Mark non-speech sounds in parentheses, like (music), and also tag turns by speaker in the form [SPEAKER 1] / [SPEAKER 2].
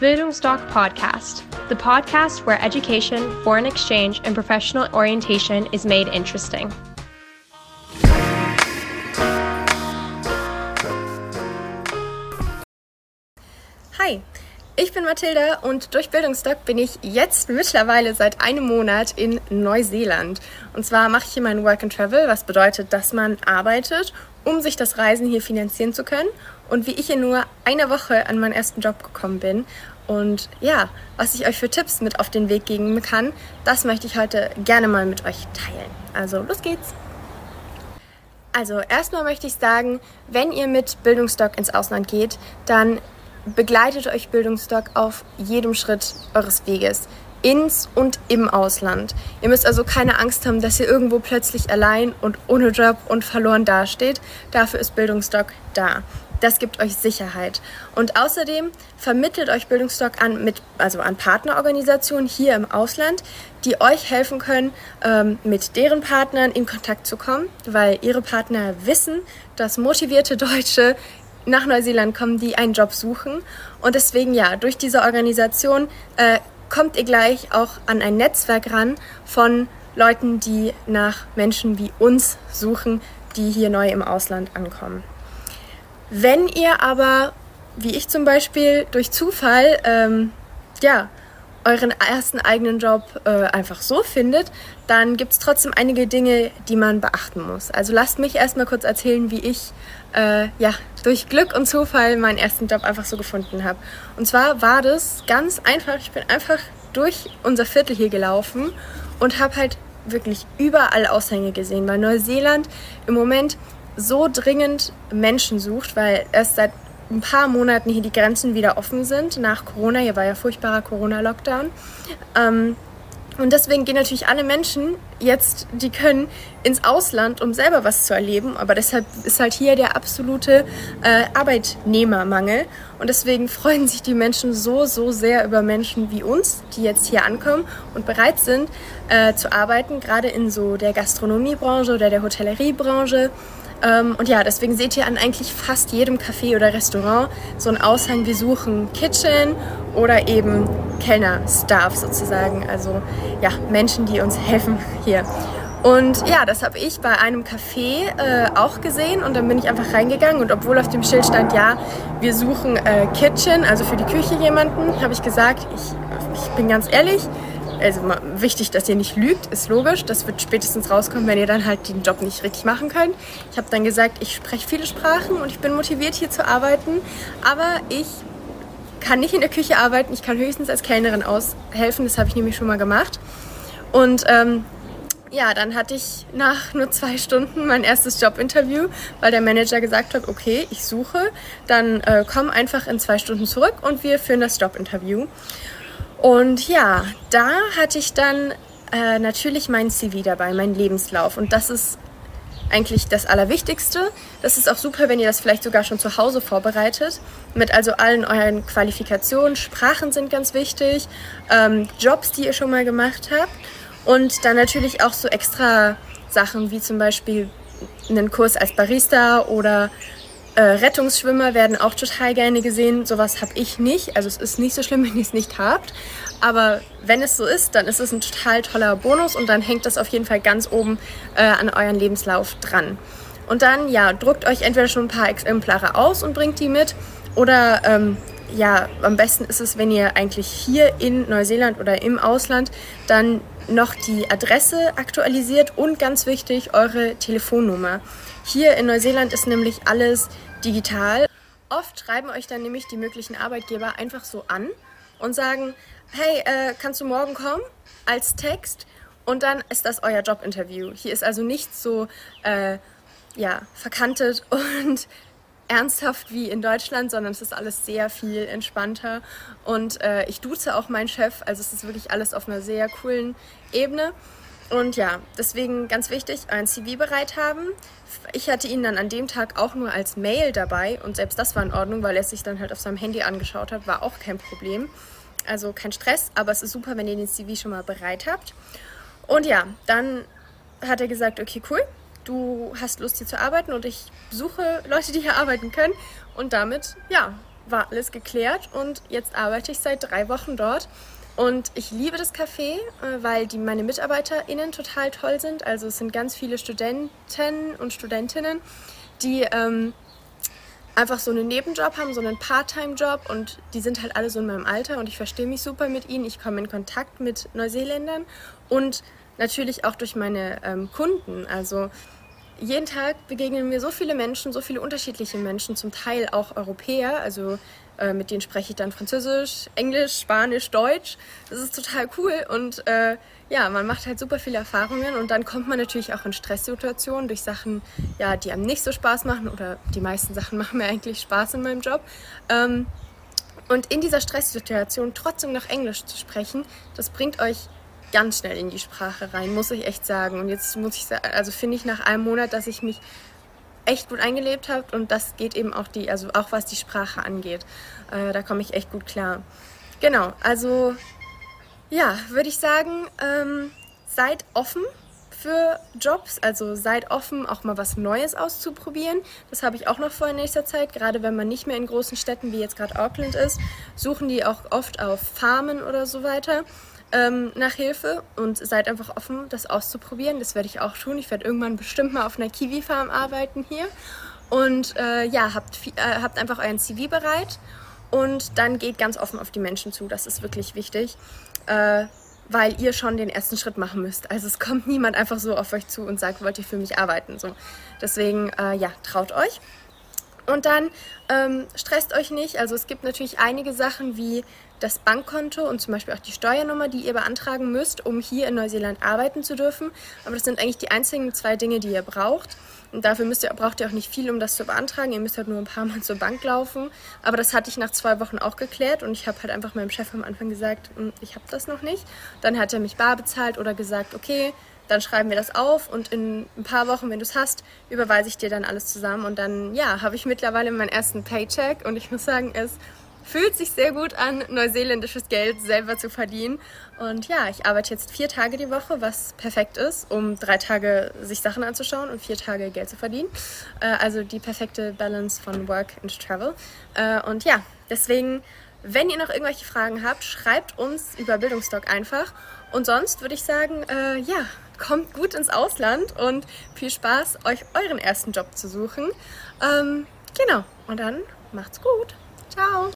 [SPEAKER 1] Bildungsdoc Podcast, the podcast where education, foreign exchange, and professional orientation is made interesting.
[SPEAKER 2] Hi, ich bin Mathilda und durch Bildungsdoc bin ich jetzt mittlerweile seit einem Monat in Neuseeland. Und zwar mache ich hier mein Work and Travel, was bedeutet, dass man arbeitet, um sich das Reisen hier finanzieren zu können und wie ich in nur einer Woche an meinen ersten Job gekommen bin. Und ja, was ich euch für Tipps mit auf den Weg geben kann, das möchte ich heute gerne mal mit euch teilen. Also los geht's! Also erstmal möchte ich sagen, wenn ihr mit Bildungsstock ins Ausland geht, dann begleitet euch Bildungsstock auf jedem Schritt eures Weges ins und im Ausland. Ihr müsst also keine Angst haben, dass ihr irgendwo plötzlich allein und ohne Job und verloren dasteht. Dafür ist Bildungsstock da. Das gibt euch Sicherheit. Und außerdem vermittelt euch Bildungsstock an, mit, also an Partnerorganisationen hier im Ausland, die euch helfen können, ähm, mit deren Partnern in Kontakt zu kommen, weil ihre Partner wissen, dass motivierte Deutsche nach Neuseeland kommen, die einen Job suchen. Und deswegen ja, durch diese Organisation äh, kommt ihr gleich auch an ein Netzwerk ran von Leuten, die nach Menschen wie uns suchen, die hier neu im Ausland ankommen. Wenn ihr aber, wie ich zum Beispiel, durch Zufall, ähm, ja, euren ersten eigenen Job äh, einfach so findet, dann gibt es trotzdem einige Dinge, die man beachten muss. Also lasst mich erstmal kurz erzählen, wie ich äh, ja, durch Glück und Zufall meinen ersten Job einfach so gefunden habe. Und zwar war das ganz einfach. Ich bin einfach durch unser Viertel hier gelaufen und habe halt wirklich überall Aushänge gesehen, weil Neuseeland im Moment so dringend Menschen sucht, weil erst seit ein paar Monaten hier die Grenzen wieder offen sind nach Corona. Hier war ja furchtbarer Corona-Lockdown. Ähm, und deswegen gehen natürlich alle Menschen jetzt, die können, ins Ausland, um selber was zu erleben. Aber deshalb ist halt hier der absolute äh, Arbeitnehmermangel. Und deswegen (laughs) freuen sich die Menschen so, so sehr über Menschen wie uns, die jetzt hier ankommen und bereit sind äh, zu arbeiten, gerade in so der Gastronomiebranche oder der Hotelleriebranche. Ähm, und ja, deswegen seht ihr an eigentlich fast jedem Café oder Restaurant so einen Aushang, wir suchen Kitchen oder eben Kellner-Staff sozusagen. Also ja, Menschen, die uns helfen hier. Und ja, das habe ich bei einem Café äh, auch gesehen und dann bin ich einfach reingegangen und obwohl auf dem Schild stand, ja, wir suchen äh, Kitchen, also für die Küche jemanden, habe ich gesagt, ich, ich bin ganz ehrlich, also wichtig, dass ihr nicht lügt, ist logisch. Das wird spätestens rauskommen, wenn ihr dann halt den Job nicht richtig machen könnt. Ich habe dann gesagt, ich spreche viele Sprachen und ich bin motiviert hier zu arbeiten, aber ich kann nicht in der Küche arbeiten. Ich kann höchstens als Kellnerin aushelfen. Das habe ich nämlich schon mal gemacht. Und ähm, ja, dann hatte ich nach nur zwei Stunden mein erstes Jobinterview, weil der Manager gesagt hat, okay, ich suche, dann äh, komm einfach in zwei Stunden zurück und wir führen das Jobinterview. Und ja, da hatte ich dann äh, natürlich mein CV dabei, mein Lebenslauf. Und das ist eigentlich das Allerwichtigste. Das ist auch super, wenn ihr das vielleicht sogar schon zu Hause vorbereitet, mit also allen euren Qualifikationen. Sprachen sind ganz wichtig, ähm, Jobs, die ihr schon mal gemacht habt. Und dann natürlich auch so extra Sachen wie zum Beispiel einen Kurs als Barista oder äh, Rettungsschwimmer werden auch total gerne gesehen. Sowas habe ich nicht. Also es ist nicht so schlimm, (laughs) wenn ihr es nicht habt. Aber wenn es so ist, dann ist es ein total toller Bonus und dann hängt das auf jeden Fall ganz oben äh, an euren Lebenslauf dran. Und dann, ja, druckt euch entweder schon ein paar Exemplare aus und bringt die mit oder ähm, ja, am besten ist es, wenn ihr eigentlich hier in Neuseeland oder im Ausland dann noch die Adresse aktualisiert und ganz wichtig, eure Telefonnummer. Hier in Neuseeland ist nämlich alles digital. Oft schreiben euch dann nämlich die möglichen Arbeitgeber einfach so an und sagen, hey, äh, kannst du morgen kommen als Text? Und dann ist das euer Jobinterview. Hier ist also nichts so äh, ja, verkantet (laughs) und ernsthaft wie in Deutschland, sondern es ist alles sehr viel entspannter. Und äh, ich duze auch meinen Chef, also es ist wirklich alles auf einer sehr coolen Ebene. Und ja, deswegen ganz wichtig, euren CV bereit haben. Ich hatte ihn dann an dem Tag auch nur als Mail dabei und selbst das war in Ordnung, weil er sich dann halt auf seinem Handy angeschaut hat, war auch kein Problem. Also kein Stress, aber es ist super, wenn ihr den CV schon mal bereit habt. Und ja, dann hat er gesagt, okay, cool, du hast Lust hier zu arbeiten und ich suche Leute, die hier arbeiten können. Und damit, ja, war alles geklärt und jetzt arbeite ich seit drei Wochen dort. Und ich liebe das Café, äh, weil die, meine MitarbeiterInnen total toll sind. Also es sind ganz viele Studenten und Studentinnen, die ähm, einfach so einen Nebenjob haben, so einen Part-Time-Job und die sind halt alle so in meinem Alter und ich verstehe mich super mit ihnen. Ich komme in Kontakt mit Neuseeländern und natürlich auch durch meine ähm, Kunden. Also jeden Tag begegnen mir so viele Menschen, so viele unterschiedliche Menschen, zum Teil auch Europäer. Also äh, mit denen spreche ich dann Französisch, Englisch, Spanisch, Deutsch. Das ist total cool und äh, ja, man macht halt super viele Erfahrungen und dann kommt man natürlich auch in Stresssituationen durch Sachen, ja, die einem nicht so Spaß machen oder die meisten Sachen (laughs) machen mir eigentlich Spaß in meinem Job. Ähm, und in dieser Stresssituation trotzdem noch Englisch zu sprechen, das bringt euch ganz schnell in die Sprache rein, muss ich echt sagen. Und jetzt muss ich sagen, also finde ich nach einem Monat, dass ich mich echt gut eingelebt habe und das geht eben auch die, also auch was die Sprache angeht. Äh, da komme ich echt gut klar. Genau, also ja, würde ich sagen, ähm, seid offen für Jobs, also seid offen, auch mal was Neues auszuprobieren. Das habe ich auch noch vor in nächster Zeit. Gerade wenn man nicht mehr in großen Städten wie jetzt gerade Auckland ist, suchen die auch oft auf Farmen oder so weiter ähm, nach Hilfe und seid einfach offen, das auszuprobieren. Das werde ich auch tun. Ich werde irgendwann bestimmt mal auf einer Kiwi-Farm arbeiten hier. Und äh, ja, habt, äh, habt einfach euren CV bereit und dann geht ganz offen auf die Menschen zu. Das ist wirklich wichtig, äh, weil ihr schon den ersten Schritt machen müsst. Also es kommt niemand einfach so auf euch zu und sagt, wollt ihr für mich arbeiten? So. Deswegen, äh, ja, traut euch. Und dann ähm, stresst euch nicht. Also es gibt natürlich einige Sachen wie das Bankkonto und zum Beispiel auch die Steuernummer, die ihr beantragen müsst, um hier in Neuseeland arbeiten zu dürfen. Aber das sind eigentlich die einzigen zwei Dinge, die ihr braucht. Und dafür müsst ihr, braucht ihr auch nicht viel, um das zu beantragen. Ihr müsst halt nur ein paar Mal (laughs) zur Bank laufen. Aber das hatte ich nach zwei Wochen auch geklärt und ich habe halt einfach meinem Chef am Anfang gesagt, hm, ich habe das noch nicht. Dann hat er mich bar bezahlt oder gesagt, okay, dann schreiben wir das auf und in ein paar Wochen, wenn du es hast, überweise ich dir dann alles zusammen. Und dann, ja, habe ich mittlerweile meinen ersten Paycheck und ich muss sagen, es fühlt sich sehr gut an, neuseeländisches Geld selber zu verdienen. Und ja, ich arbeite jetzt vier Tage die Woche, was perfekt ist, um drei Tage sich Sachen anzuschauen und vier Tage Geld zu verdienen. Äh, also die perfekte Balance von Work and Travel. Äh, und ja, deswegen, wenn ihr noch irgendwelche Fragen habt, schreibt uns über Bildungsdoc einfach. Und sonst würde ich sagen, äh, ja, kommt gut ins Ausland und viel Spaß, euch euren ersten Job zu suchen. Ähm, genau, und dann macht's gut. Ciao.